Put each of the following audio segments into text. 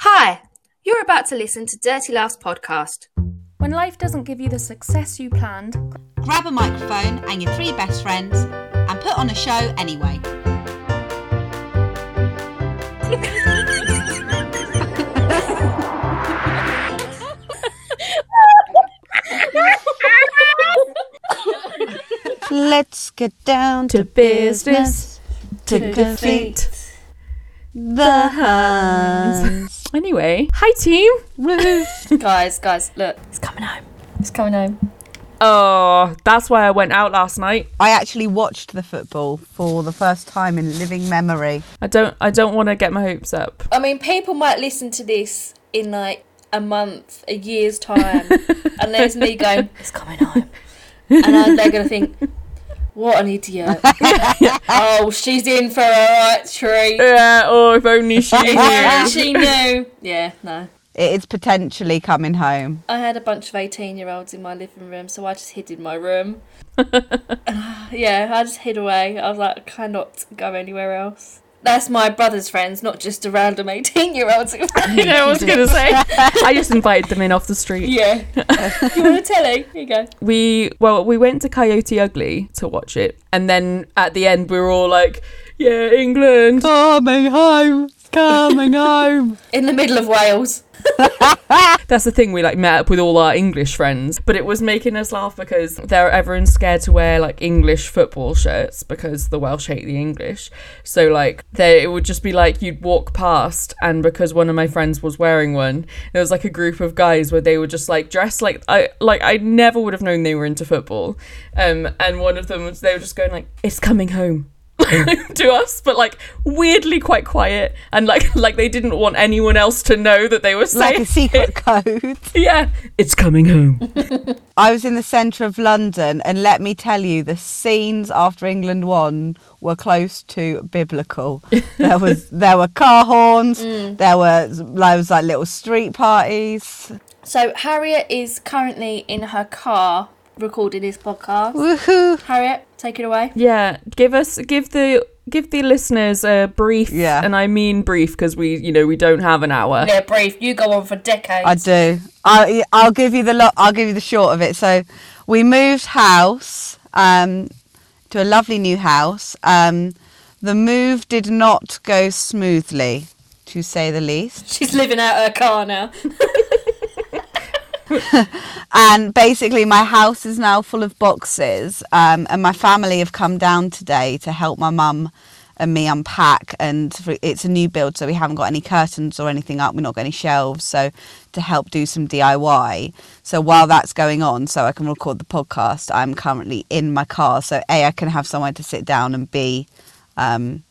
Hi, you're about to listen to Dirty Laughs podcast. When life doesn't give you the success you planned, grab a microphone and your three best friends and put on a show anyway. Let's get down to, to business, to defeat the Huns. Anyway, hi team. guys, guys, look, it's coming home. It's coming home. Oh, that's why I went out last night. I actually watched the football for the first time in living memory. I don't I don't want to get my hopes up. I mean, people might listen to this in like a month, a year's time, and there's me going, "It's coming home," and I, they're gonna think, "What an idiot!" oh, she's in for a right treat. Yeah, oh, if only she Yeah, knew. she knew. Yeah, no. It is potentially coming home. I had a bunch of 18 year olds in my living room, so I just hid in my room. yeah, I just hid away. I was like, I cannot go anywhere else. That's my brother's friends, not just a random 18 year old. you know, what I was gonna say. I just invited them in off the street. yeah. you want a telly? Here you go. We well, we went to Coyote Ugly to watch it, and then at the end we were all like, "Yeah, England." Coming home, coming home. In the middle of Wales. That's the thing. We like met up with all our English friends, but it was making us laugh because they're everyone's scared to wear like English football shirts because the Welsh hate the English. So like they it would just be like you'd walk past, and because one of my friends was wearing one, there was like a group of guys where they were just like dressed like I like I never would have known they were into football. Um, and one of them was they were just going like, "It's coming home." to us, but like weirdly quite quiet, and like like they didn't want anyone else to know that they were saying Like a secret code. yeah, it's coming home. I was in the centre of London, and let me tell you, the scenes after England won were close to biblical. There was there were car horns, mm. there were there was like little street parties. So, Harriet is currently in her car recording this podcast. Woohoo! Harriet, take it away. Yeah, give us give the give the listeners a brief, Yeah. and I mean brief because we you know we don't have an hour. Yeah, brief. You go on for decades. I do. I I'll give you the lo- I'll give you the short of it. So we moved house um, to a lovely new house. Um, the move did not go smoothly, to say the least. She's living out her car now. And basically, my house is now full of boxes. Um, and my family have come down today to help my mum and me unpack. And it's a new build, so we haven't got any curtains or anything up. We've not got any shelves. So to help do some DIY. So while that's going on, so I can record the podcast, I'm currently in my car. So A, I can have somewhere to sit down, and B, um,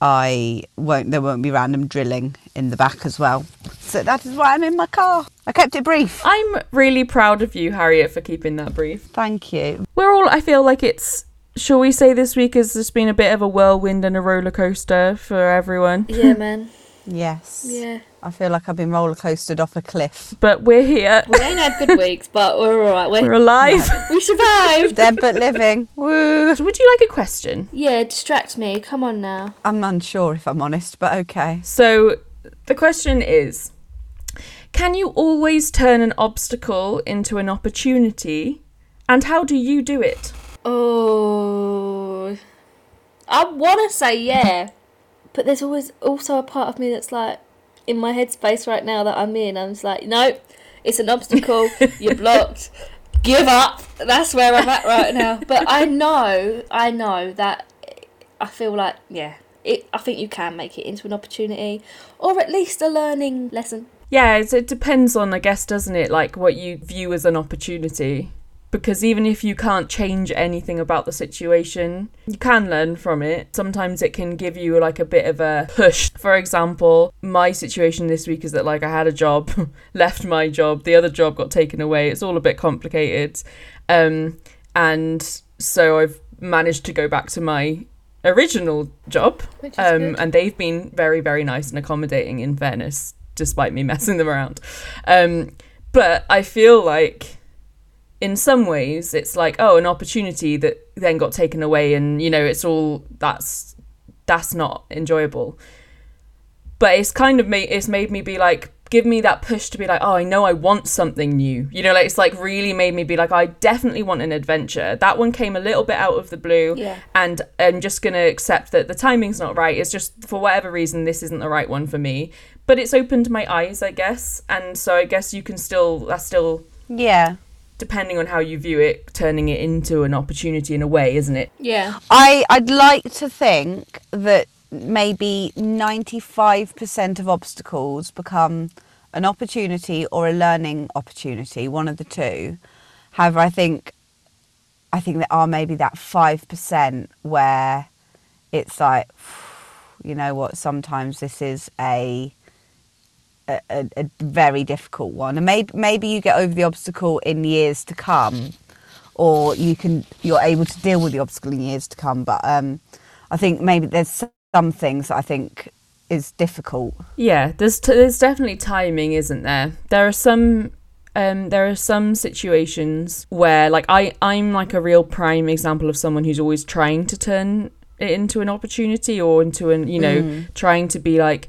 I won't. There won't be random drilling in the back as well. So that is why I'm in my car. I kept it brief. I'm really proud of you, Harriet, for keeping that brief. Thank you. We're all. I feel like it's. Shall we say this week has just been a bit of a whirlwind and a roller coaster for everyone? Yeah, man. Yes. Yeah. I feel like I've been roller coastered off a cliff. But we're here. We ain't had good weeks, but we're alright. We're We're, alive. we survived. Dead but living. Woo. Would you like a question? Yeah, distract me. Come on now. I'm unsure if I'm honest, but okay. So the question is Can you always turn an obstacle into an opportunity? And how do you do it? Oh, I want to say yeah, but there's always also a part of me that's like in my headspace right now that I'm in. I'm just like, no, it's an obstacle. You're blocked. Give up. That's where I'm at right now. But I know, I know that I feel like yeah, it. I think you can make it into an opportunity, or at least a learning lesson. Yeah, it depends on, I guess, doesn't it? Like what you view as an opportunity. Because even if you can't change anything about the situation, you can learn from it. Sometimes it can give you like a bit of a push. For example, my situation this week is that like I had a job, left my job, the other job got taken away. It's all a bit complicated. Um, and so I've managed to go back to my original job. Um, and they've been very, very nice and accommodating in fairness, despite me messing them around. Um, but I feel like in some ways it's like oh an opportunity that then got taken away and you know it's all that's that's not enjoyable. But it's kind of made it's made me be like give me that push to be like oh i know i want something new. You know like it's like really made me be like i definitely want an adventure. That one came a little bit out of the blue Yeah. and i'm just gonna accept that the timing's not right. It's just for whatever reason this isn't the right one for me. But it's opened my eyes i guess. And so i guess you can still that's still Yeah. Depending on how you view it turning it into an opportunity in a way isn't it Yeah. I I'd like to think that maybe 95% of obstacles become an opportunity or a learning opportunity, one of the two. However, I think I think there are maybe that 5% where it's like you know what, sometimes this is a a, a, a very difficult one, and maybe maybe you get over the obstacle in years to come, or you can you're able to deal with the obstacle in years to come. But um, I think maybe there's some things that I think is difficult. Yeah, there's t- there's definitely timing, isn't there? There are some um there are some situations where like I I'm like a real prime example of someone who's always trying to turn it into an opportunity or into an you know trying to be like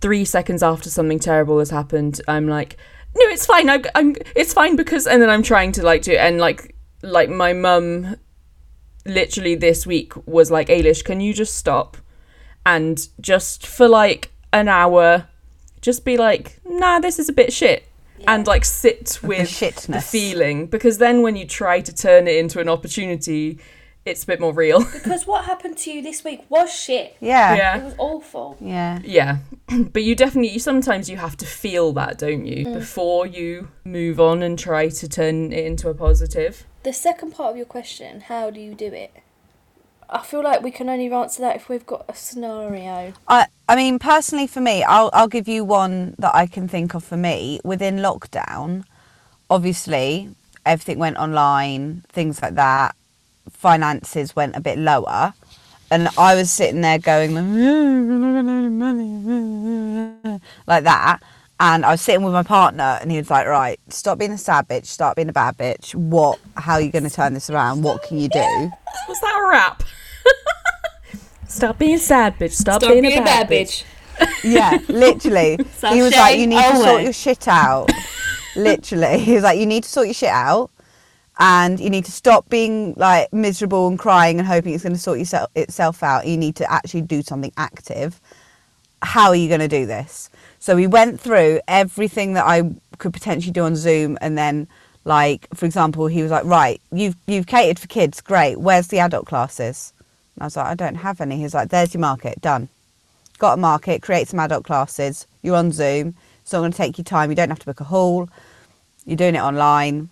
3 seconds after something terrible has happened I'm like no it's fine. I, I'm it's fine because and then I'm trying to like do it. And like like my mum literally this week was like Ailish can you just stop and just for like an hour just be like nah this is a bit shit and like sit with the shitness. feeling. Because then when you try to turn it into an opportunity it's a bit more real Because what happened to you this week was shit. Yeah. yeah It was awful. Yeah. yeah but you definitely you sometimes you have to feel that don't you mm. before you move on and try to turn it into a positive The second part of your question, how do you do it? I feel like we can only answer that if we've got a scenario. I, I mean, personally, for me, I'll, I'll give you one that I can think of for me. Within lockdown, obviously, everything went online, things like that. Finances went a bit lower. And I was sitting there going, like that. And I was sitting with my partner, and he was like, Right, stop being a sad bitch, start being a bad bitch. What, how are you going to turn this around? What can you do? was that a rap stop being a sad bitch stop, being, a bad, bitch. Yeah, literally. He was like, "You need to sort your shit out." literally, he was like, "You need to sort your shit out, and you need to stop being like miserable and crying and hoping it's going to sort yourself itself out. You need to actually do something active. How are you going to do this?" So we went through everything that I could potentially do on Zoom, and then, like for example, he was like, "Right, you've you've catered for kids, great. Where's the adult classes?" And I was like, "I don't have any." He was like, "There's your market, done." got a market, create some adult classes. You're on Zoom. It's not going to take you time. You don't have to book a hall. You're doing it online.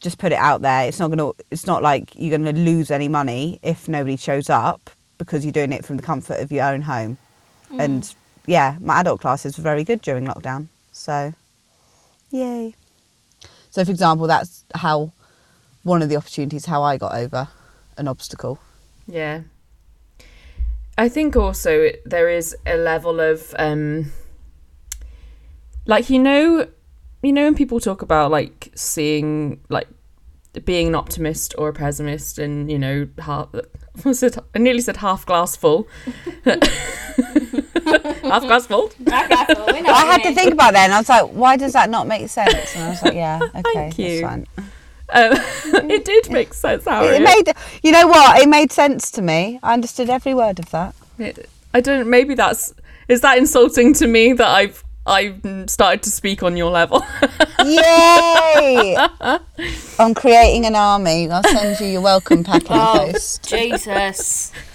Just put it out there. It's not going to. It's not like you're going to lose any money if nobody shows up because you're doing it from the comfort of your own home. And yeah, my adult classes were very good during lockdown. So, yay. So, for example, that's how one of the opportunities how I got over an obstacle. Yeah. I think also there is a level of um like you know you know when people talk about like seeing like being an optimist or a pessimist and you know half was it I nearly said half glass full half glass full I had to think about that and I was like, why does that not make sense? And I was like, yeah, okay, Thank you. um, it did make sense It made, you know what? It made sense to me. I understood every word of that. It- I don't. Maybe that's is that insulting to me that I've I've started to speak on your level. Yay! On creating an army, I'll send you your welcome pack Oh, post. Jesus.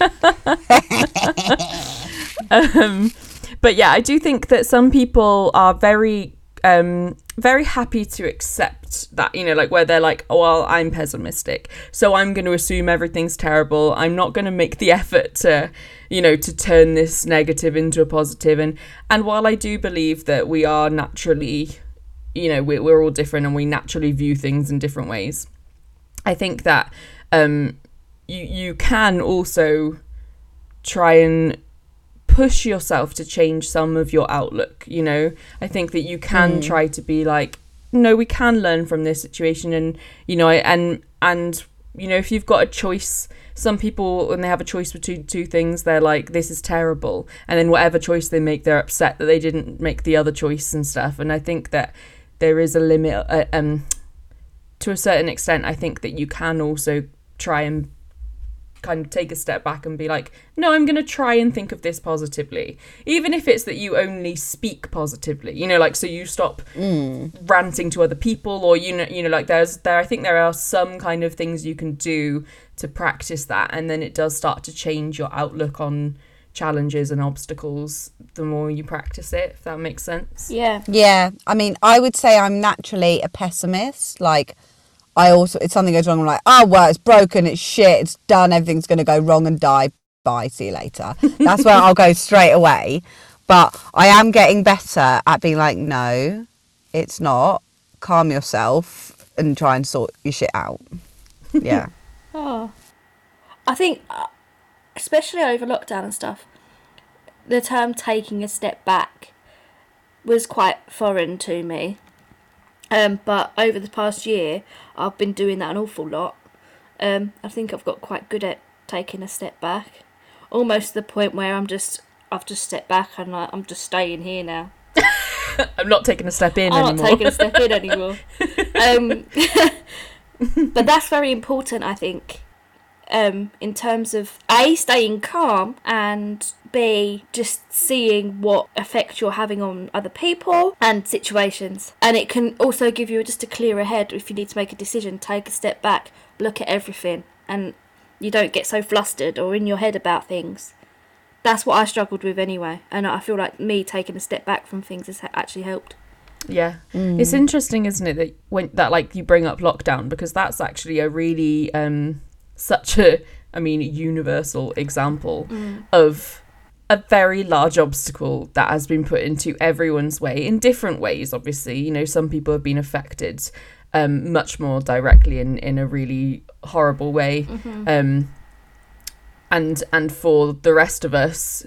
um, but yeah, I do think that some people are very um very happy to accept that you know like where they're like oh well i'm pessimistic so i'm going to assume everything's terrible i'm not going to make the effort to you know to turn this negative into a positive. and and while i do believe that we are naturally you know we're, we're all different and we naturally view things in different ways i think that um you you can also try and push yourself to change some of your outlook you know i think that you can try to be like no we can learn from this situation and you know and and You know, if you've got a choice, some people when they have a choice between two things, they're like, "This is terrible," and then whatever choice they make, they're upset that they didn't make the other choice and stuff. And I think that there is a limit. Uh, um, to a certain extent, I think that you can also try and kind of take a step back and be like, no, I'm going to try and think of this positively. Even if it's that you only speak positively, you know, like, so you stop mm. ranting to other people or, you know, you know, like there's there, I think there are some kind of things you can do to practice that. And then it does start to change your outlook on challenges and obstacles the more you practice it, if that makes sense. Yeah. Yeah, I mean, I would say I'm naturally a pessimist. Like, I also, if something goes wrong, I'm like, oh, well, it's broken, it's shit, it's done, everything's going to go wrong and die. Bye, see you later. That's where I'll go straight away. But I am getting better at being like, no, it's not. Calm yourself and try and sort your shit out. Yeah. Oh. I think, uh, especially over lockdown and stuff, the term taking a step back was quite foreign to me. Um, but over the past year, I've been doing that an awful lot. Um, I think I've got quite good at taking a step back, almost to the point where I'm just, I've just stepped back and like, I'm just staying here now. I'm not taking a step in I'm anymore. not taking a step in anymore. um, but that's very important, I think, um, in terms of A, staying calm, and B, just seeing what effect you're having on other people and situations. And it can also give you just a clearer head if you need to make a decision, take a step back, look at everything, and you don't get so flustered or in your head about things. That's what I struggled with anyway, and I feel like me taking a step back from things has actually helped. Yeah, it's interesting, isn't it, that when that like you bring up lockdown because that's actually a really um such a I mean universal example of a very large obstacle that has been put into everyone's way in different ways. Obviously, you know, some people have been affected um much more directly in in a really horrible way, um, and and for the rest of us,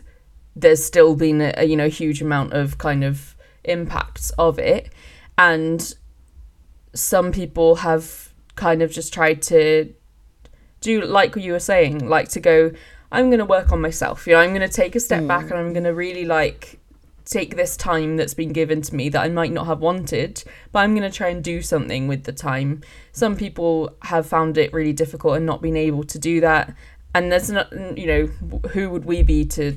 there's still been a, a you know huge amount of kind of impacts of it. And some people have kind of just tried to do like what you were saying like to go i'm going to work on myself you know i'm going to take a step back and i'm going to really like take this time that's been given to me that i might not have wanted but i'm going to try and do something with the time some people have found it really difficult and not been able to do that and there's not you know who would we be to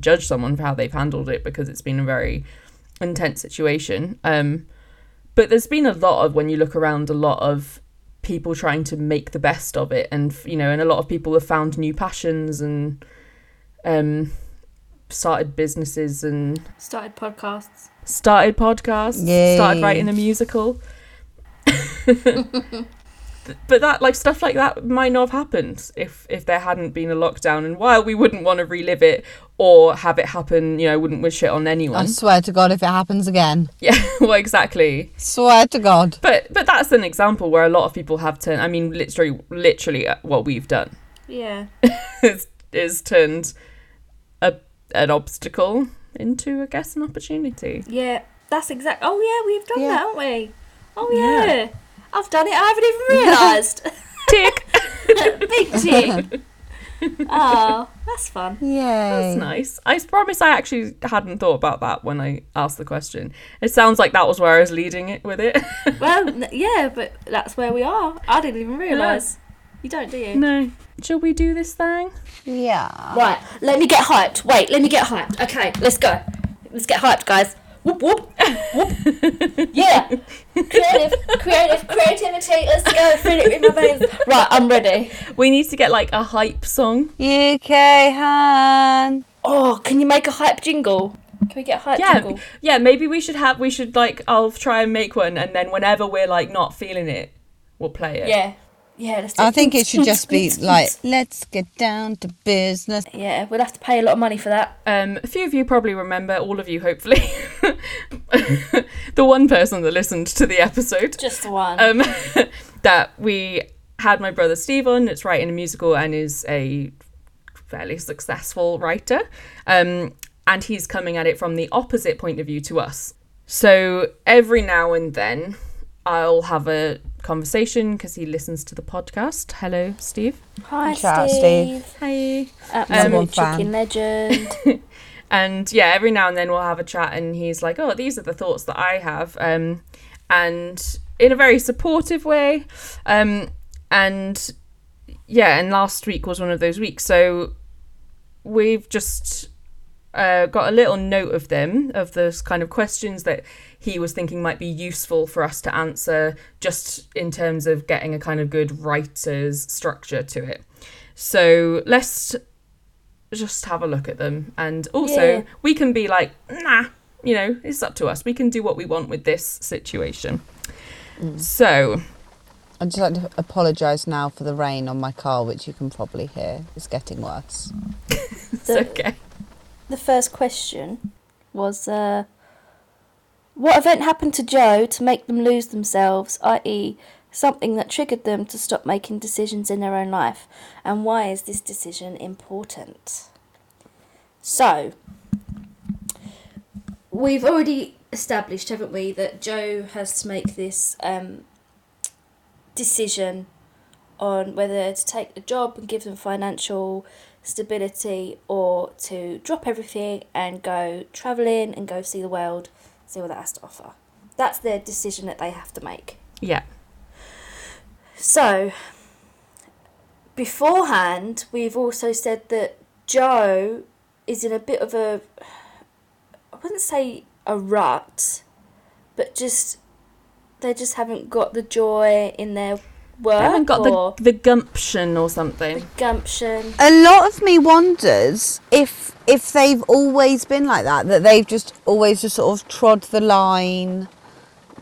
judge someone for how they've handled it because it's been a very intense situation. Um, but there's been a lot of when you look around, a lot of people trying to make the best of it, and you know, and a lot of people have found new passions and um, started businesses and Started podcasts. started podcasts, Yay. started writing a musical. but that like stuff like that might not have happened if if there hadn't been a lockdown and while we wouldn't want to relive it or have it happen you know wouldn't wish it on anyone. I swear to God if it happens again. yeah well exactly Swear to God. but but that's an example where a lot of people have turned i mean literally literally uh, what we've done Yeah. is, is turned a an obstacle into i guess an opportunity Yeah. That's exact. Oh yeah, we've done Yeah. that, haven't we? Oh Yeah. yeah. I've done it. I haven't even realised. tick Big tick. oh, that's fun. Yay. That's nice. I promise I actually hadn't thought about that when I asked the question. It sounds like that was where I was leading it with it. Well, yeah, but that's where we are. I didn't even realise. You don't, do you? no. Shall we do this thing? Yeah. Right, let me get hyped. Wait, let me get hyped. Okay, let's go. Let's get hyped, guys. Whoop whoop whoop. Yeah, creative, creative, creativity. Let's go. Feel it in my veins. Right, I'm ready. We need to get like a hype song. UK Hun. Oh, can you make a hype jingle? Can we get a hype Yeah, jingle? yeah. Maybe we should have. We should like. I'll try and make one, and then whenever we're like not feeling it, we'll play it. Yeah, yeah. Let's. Do it. I think it should just be like, let's get down to business. Yeah, we'll have to pay a lot of money for that. Um, a few of you probably remember, all of you hopefully, the one person that listened to the episode. Just the one. um, that we had my brother Steve on. That's writing a musical and is a fairly successful writer. Um, and he's coming at it from the opposite point of view to us. So every now and then, I'll have a conversation because he listens to the podcast. Hello, Steve. Hi, Steve. Steve. Hi. Absolute Number one fan. chicken legend. and yeah, every now and then we'll have a chat, and he's like, "Oh, these are the thoughts that I have," um, and in a very supportive way, um, and yeah, and last week was one of those weeks, so we've just uh, got a little note of them of those kind of questions that he was thinking might be useful for us to answer, just in terms of getting a kind of good writer's structure to it. So let's just have a look at them. And also, Yeah. we can be like, nah, you know, it's up to us. We can do what we want with this situation. So, I'd just like to apologise now for the rain on my car, which you can probably hear. It's getting worse. it's The- okay. the first question was uh, what event happened to Joe to make them lose themselves, i.e., something that triggered them to stop making decisions in their own life, and why is this decision important? So, we've already established, haven't we, that Joe has to make this um, decision on whether to take the job and give them financial stability or to drop everything and go travelling and go see the world, see what that has to offer. That's their decision that they have to make. Yeah. So, beforehand, we've also said that Joe is in a bit of a, I wouldn't say a rut, but just, they just haven't got the joy in their work I haven't got or the, the gumption or something. the gumption. A lot of me wonders if if they've always been like that, that they've just always just sort of trod the line,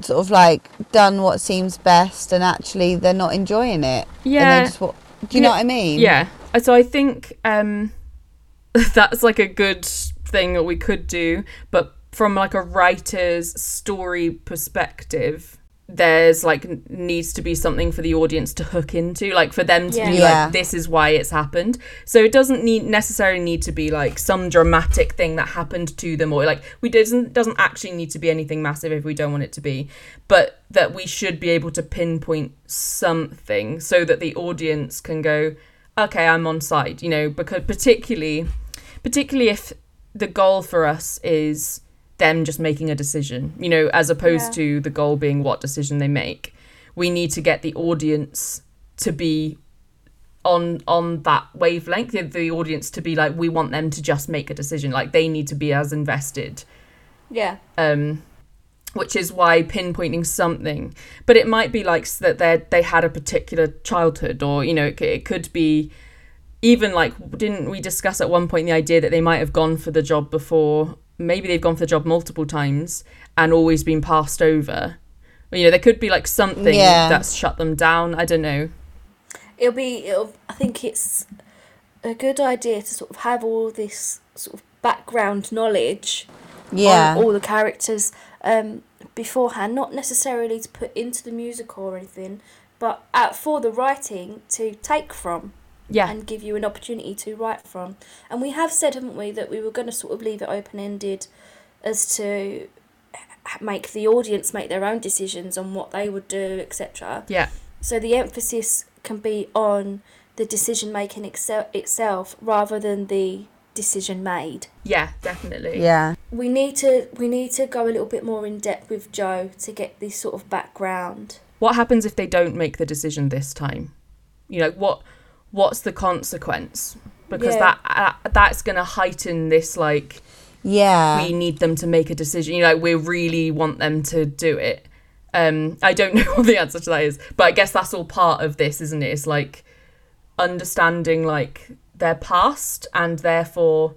sort of like done what seems best, and actually they're not enjoying it. And Yeah. they just do you know Yeah. what I mean? Yeah. Uh, So I think um, that's like a good thing that we could do, but from like a writer's story perspective, there's like needs to be something for the audience to hook into, like for them to be Yeah. Yeah. like, this is why it's happened. So it doesn't need necessarily need to be like some dramatic thing that happened to them, or like we doesn't doesn't actually need to be anything massive if we don't want it to be, but that we should be able to pinpoint something so that the audience can go, okay, I'm on side, you know, because particularly, particularly if the goal for us is them just making a decision, you know, as opposed Yeah. to the goal being what decision they make. We need to get the audience to be on on that wavelength, the, the audience to be like, we want them to just make a decision, like they need to be as invested Yeah. um, which is why pinpointing something. But it might be like that they they had a particular childhood, or you know, it, it could be even like didn't we discuss at one point the idea that they might have gone for the job before? Maybe they've gone for the job multiple times and always been passed over. You know, there could be like something Yeah. that's shut them down. I don't know. it'll be it'll, i think it's a good idea to sort of have all this sort of background knowledge Yeah. on all the characters um, beforehand not necessarily to put into the musical or anything but at, for the writing to take from Yeah, and give you an opportunity to write from and we have said haven't we that we were going to sort of leave it open-ended as to make the audience make their own decisions on what they would do etc yeah, so the emphasis can be on the decision making excel- itself rather than the decision made. yeah, definitely. yeah. We need to we need to go a little bit more in depth with Joe to get this sort of background. What happens if they don't make the decision this time? You know, what what's the consequence? Because Yeah. that uh, that's going to heighten this like Yeah. we need them to make a decision. You know, like we really want them to do it. Um, I don't know what the answer to that is, but I guess that's all part of this, isn't it? It's like understanding like their past and therefore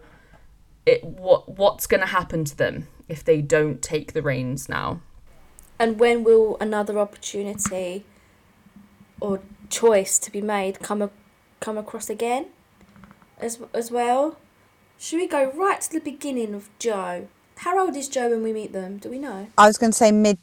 it what what's going to happen to them if they don't take the reins now. And when will another opportunity or choice to be made come a- come across again as as well? Should we go right to the beginning of Joe? How old is Joe when we meet them? Do we know? I was going to say mid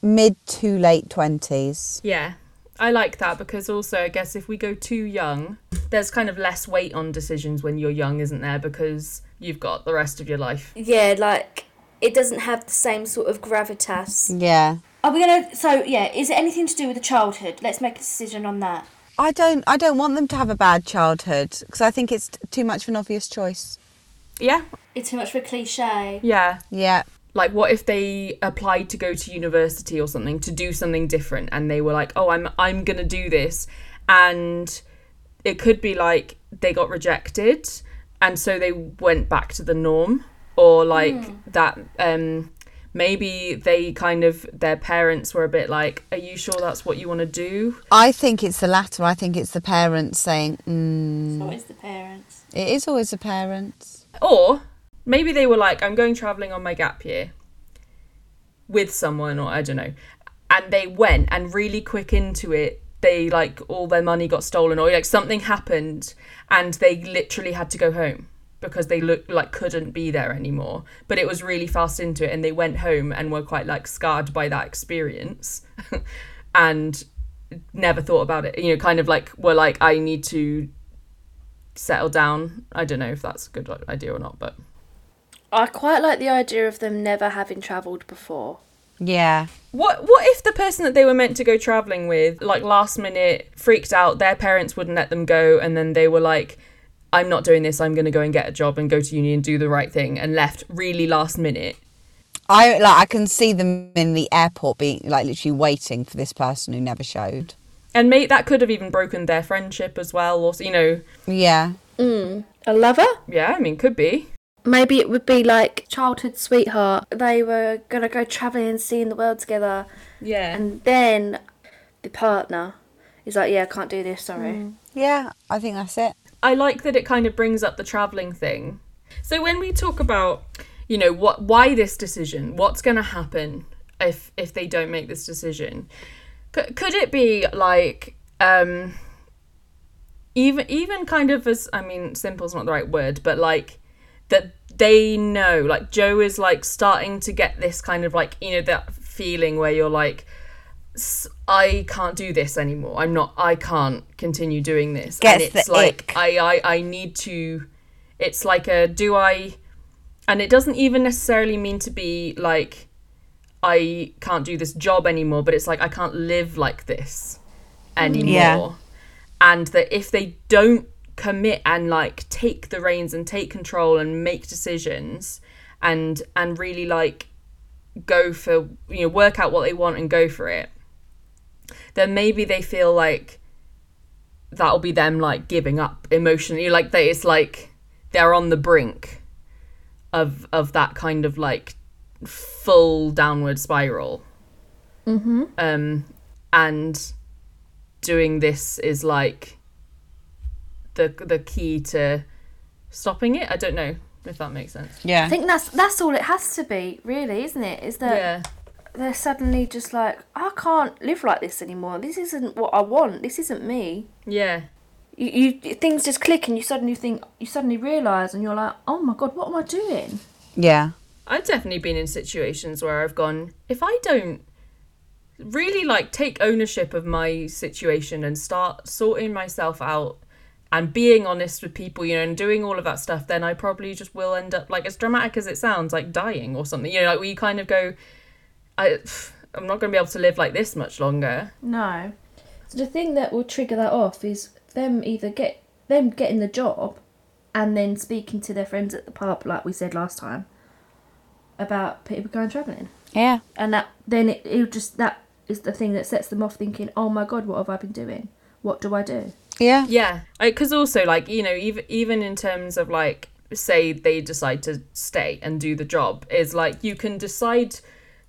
mid to late twenties. Yeah, I like that because also I guess if we go too young, there's kind of less weight on decisions when you're young, isn't there? Because you've got the rest of your life. Yeah, like it doesn't have the same sort of gravitas. Yeah. Are we gonna? So yeah, is it anything to do with the childhood? Let's make a decision on that. I don't. I don't want them to have a bad childhood because I think it's too much of an obvious choice. Yeah. It's too much of a cliche. Yeah. Yeah. Like what if they applied to go to university or something to do something different and they were like, "Oh, I'm I'm going to do this." And it could be like they got rejected and so they went back to the norm or like that um maybe they kind of their parents were a bit like, "Are you sure that's what you want to do?" I think it's the latter. I think it's the parents saying, mm, So it's the parents. "It is always the parents." Or maybe they were like, I'm going traveling on my gap year with someone, or I don't know. And they went and really quick into it. They like all their money got stolen, or like something happened, and they literally had to go home because they looked like couldn't be there anymore. But it was really fast into it, and they went home and were quite like scarred by that experience, and never thought about it. You know, kind of like were like, I need to settle down. I don't know if that's a good idea or not, but I quite like the idea of them never having travelled before. Yeah. what what if the person that they were meant to go traveling with, like last minute, freaked out? Their parents wouldn't let them go, and then they were like, "I'm not doing this. I'm going to go and get a job and go to uni and do the right thing," and left really last minute. I like. I can see them in the airport being like literally waiting for this person who never showed. And mate, that could have even broken their friendship as well, or you know, Yeah. Mm. A lover? yeah. I mean, could be. Maybe it would be like childhood sweetheart. They were gonna go travelling and seeing the world together, Yeah. and then the partner is like, "Yeah, I can't do this. Sorry." Yeah. I think that's it. I like that it kind of brings up the traveling thing. So when we talk about, you know, what why this decision, what's going to happen if if they don't make this decision, could, could it be like um even even kind of as I mean simple's not the right word, but like that they know like Joe is like starting to get this kind of like you know that feeling where you're like "S- I can't do this anymore. I'm not. I can't continue doing this. Gets and it's the like ick. I, I I need to. It's like a do I, and it doesn't even necessarily mean to be like I can't do this job anymore. But it's like I can't live like this mm. anymore. Yeah. And that if they don't commit and like take the reins and take control and make decisions and and really like go for you know work out what they want and go for it then maybe they feel like that'll be them like giving up emotionally like they it's like they're on the brink of of that kind of like full downward spiral mm-hmm. um and doing this is like the the key to stopping it i don't know if that makes sense Yeah. I think that's that's all it has to be, really, isn't it? Is that yeah they're suddenly just like, I can't live like this anymore. This isn't what I want. This isn't me. yeah You, you things just click, and you suddenly think, you suddenly realise, and you're like, oh my god, what am I doing? yeah. I've definitely been in situations where I've gone, if I don't really like take ownership of my situation and start sorting myself out and being honest with people, you know, and doing all of that stuff, then I probably just will end up like as dramatic as it sounds, like dying or something. You know, like where you kind of go, I, I'm not going to be able to live like this much longer. No. So the thing that will trigger that off is them either get them getting the job, and then speaking to their friends at the pub, like we said last time, about people going travelling. Yeah. and that then it it'll just that is the thing that sets them off thinking oh my god what have i been doing what do i do Yeah. Yeah, because also like you know even even in terms of like say they decide to stay and do the job is like you can decide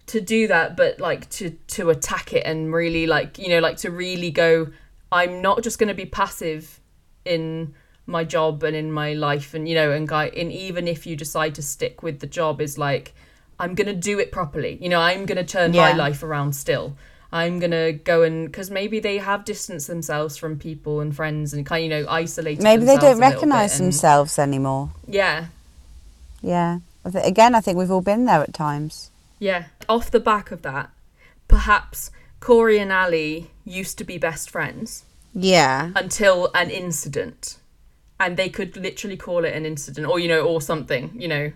to do that but like to to attack it and really like you know like to really go i'm not just going to be passive in my job and in my life and you know and guy and even if you decide to stick with the job is like i'm going to do it properly you know i'm going to turn my life around still i'm going to go and because maybe they have distanced themselves from people and friends and kind of you know isolated Maybe they don't a little recognise and- themselves anymore. yeah Yeah. Again, I think we've all been there at times. Yeah. Off the back of that, perhaps Corey and Ali used to be best friends Yeah. until an incident. And they could literally call it an incident or, you know, or something, you know.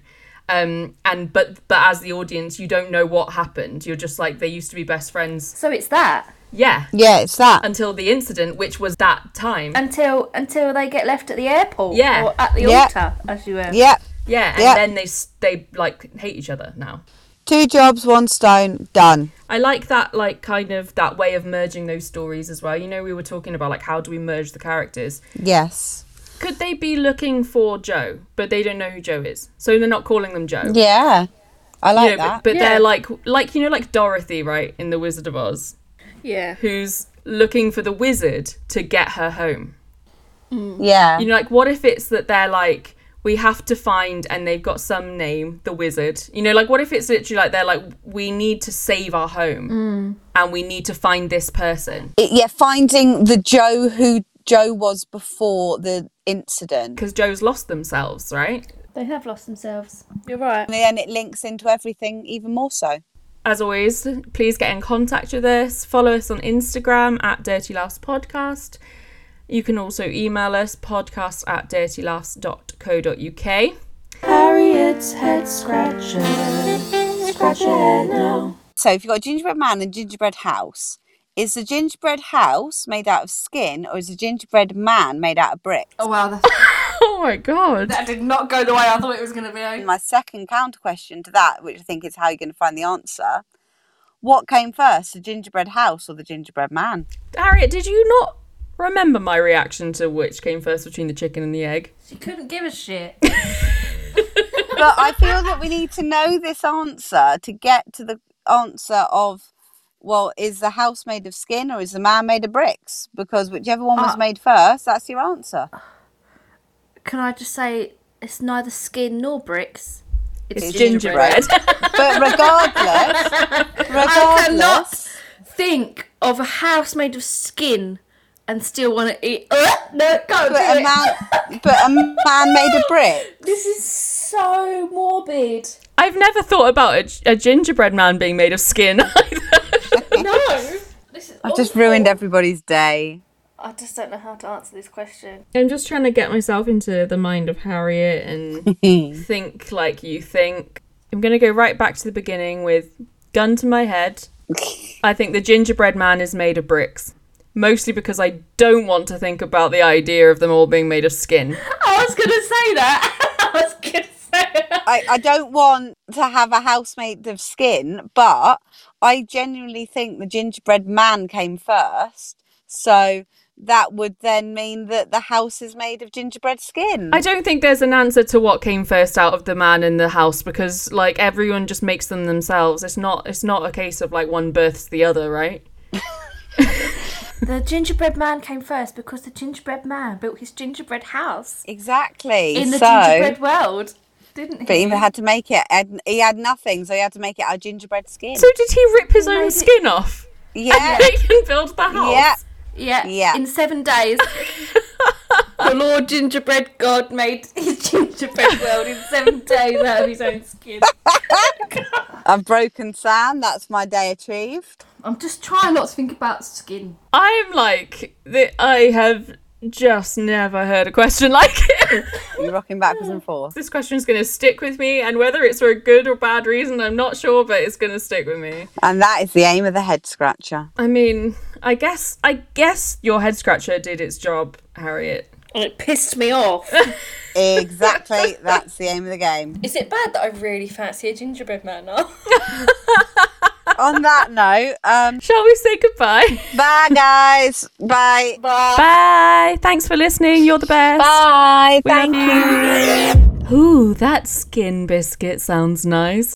Um, and but but as the audience, you don't know what happened. You're just like they used to be best friends. So it's that Yeah. Yeah, it's that. Until the incident, which was that time. until until they get left at the airport. Yeah. Or at the Yeah. altar, as you were. yeah. yeah, and Yeah. then they they like hate each other now. Two jobs, one stone, done. I like that like kind of that way of merging those stories as well. You know, we were talking about like how do we merge the characters? Yes. Could they be looking for Joe, but they don't know who Joe is, so they're not calling them Joe? Yeah. I like You know, that. but, but Yeah. they're like like you know like Dorothy, right, in the Wizard of Oz, Yeah. who's looking for the wizard to get her home. Mm. yeah. You know, like what if it's that they're like we have to find and they've got some name, the wizard. You know, like what if it's literally like they're like we need to save our home mm. and we need to find this person It- yeah, finding the Joe who Joe was before the incident. because Joe's lost themselves, right? They have lost themselves. You're right. And then it links into everything even more so. As always, please get in contact with us. Follow us on Instagram at Dirty Laughs Podcast. You can also email us podcast at dirtylaughs.co.uk. Harriet's head scratcher. Scratch your head now. So if you've got a gingerbread man and gingerbread house, is the gingerbread house made out of skin or is the gingerbread man made out of brick? Oh wow, that, Oh my god. that did not go the way I thought it was going to be. My second counter question to that, which I think is how you're going to find the answer, what came first, the gingerbread house or the gingerbread man? Harriet, did you not remember my reaction to which came first between the chicken and the egg? She couldn't give a shit. but I feel that we need to know this answer to get to the answer of, well, is the house made of skin or is the man made of bricks? Because whichever one was Ah. made first, that's your answer. Can I just say it's neither skin nor bricks. It's, gingerbread. gingerbread. But regardless, regardless, Think of a house made of skin and still want to eat. Uh, no, go do but a it. man, but a man made of brick. This is so morbid. I've never thought about a, a gingerbread man being made of skin either. No. This is I've just ruined everybody's day. I just don't know how to answer this question. I'm just trying to get myself into the mind of Harriet and think like you think. I'm going to go right back to the beginning with gun to my head. I think the gingerbread man is made of bricks. Mostly because I don't want to think about the idea of them all being made of skin. I was gonna say that. I was gonna say. I, I don't want to have a house made of skin, but I genuinely think the gingerbread man came first. So that would then mean that the house is made of gingerbread skin. I don't think there's an answer to what came first out of the man in the house because like everyone just makes them themselves. It's not it's not a case of like one births the other, right? The gingerbread man came first because the gingerbread man built his gingerbread house exactly. in the so, gingerbread world, didn't he? but he had to make it. and he had nothing, so he had to make it out of gingerbread skin. So did he rip his own Maybe- skin off? yeah, He can build the house. yeah. yeah, Yeah. In seven days, the Lord Gingerbread God made his gingerbread world in seven days out of his own skin. I've broken Sam. That's my day achieved. I'm just trying not to think about skin. I'm like, th- I have just never heard a question like it. You're rocking backwards and forth. this question's going to stick with me, and whether it's for a good or bad reason, I'm not sure, but it's going to stick with me. And that is the aim of the head scratcher. I mean, I guess, I guess your head scratcher did its job, Harriet. And it pissed me off. Exactly. That's the aim of the game. Is it bad that I really fancy a gingerbread man now? On that note, um, Shall we say goodbye? bye guys. Bye. Bye. Bye. Thanks for listening. You're the best. Bye. We Thank you. you. Ooh, that skin biscuit sounds nice.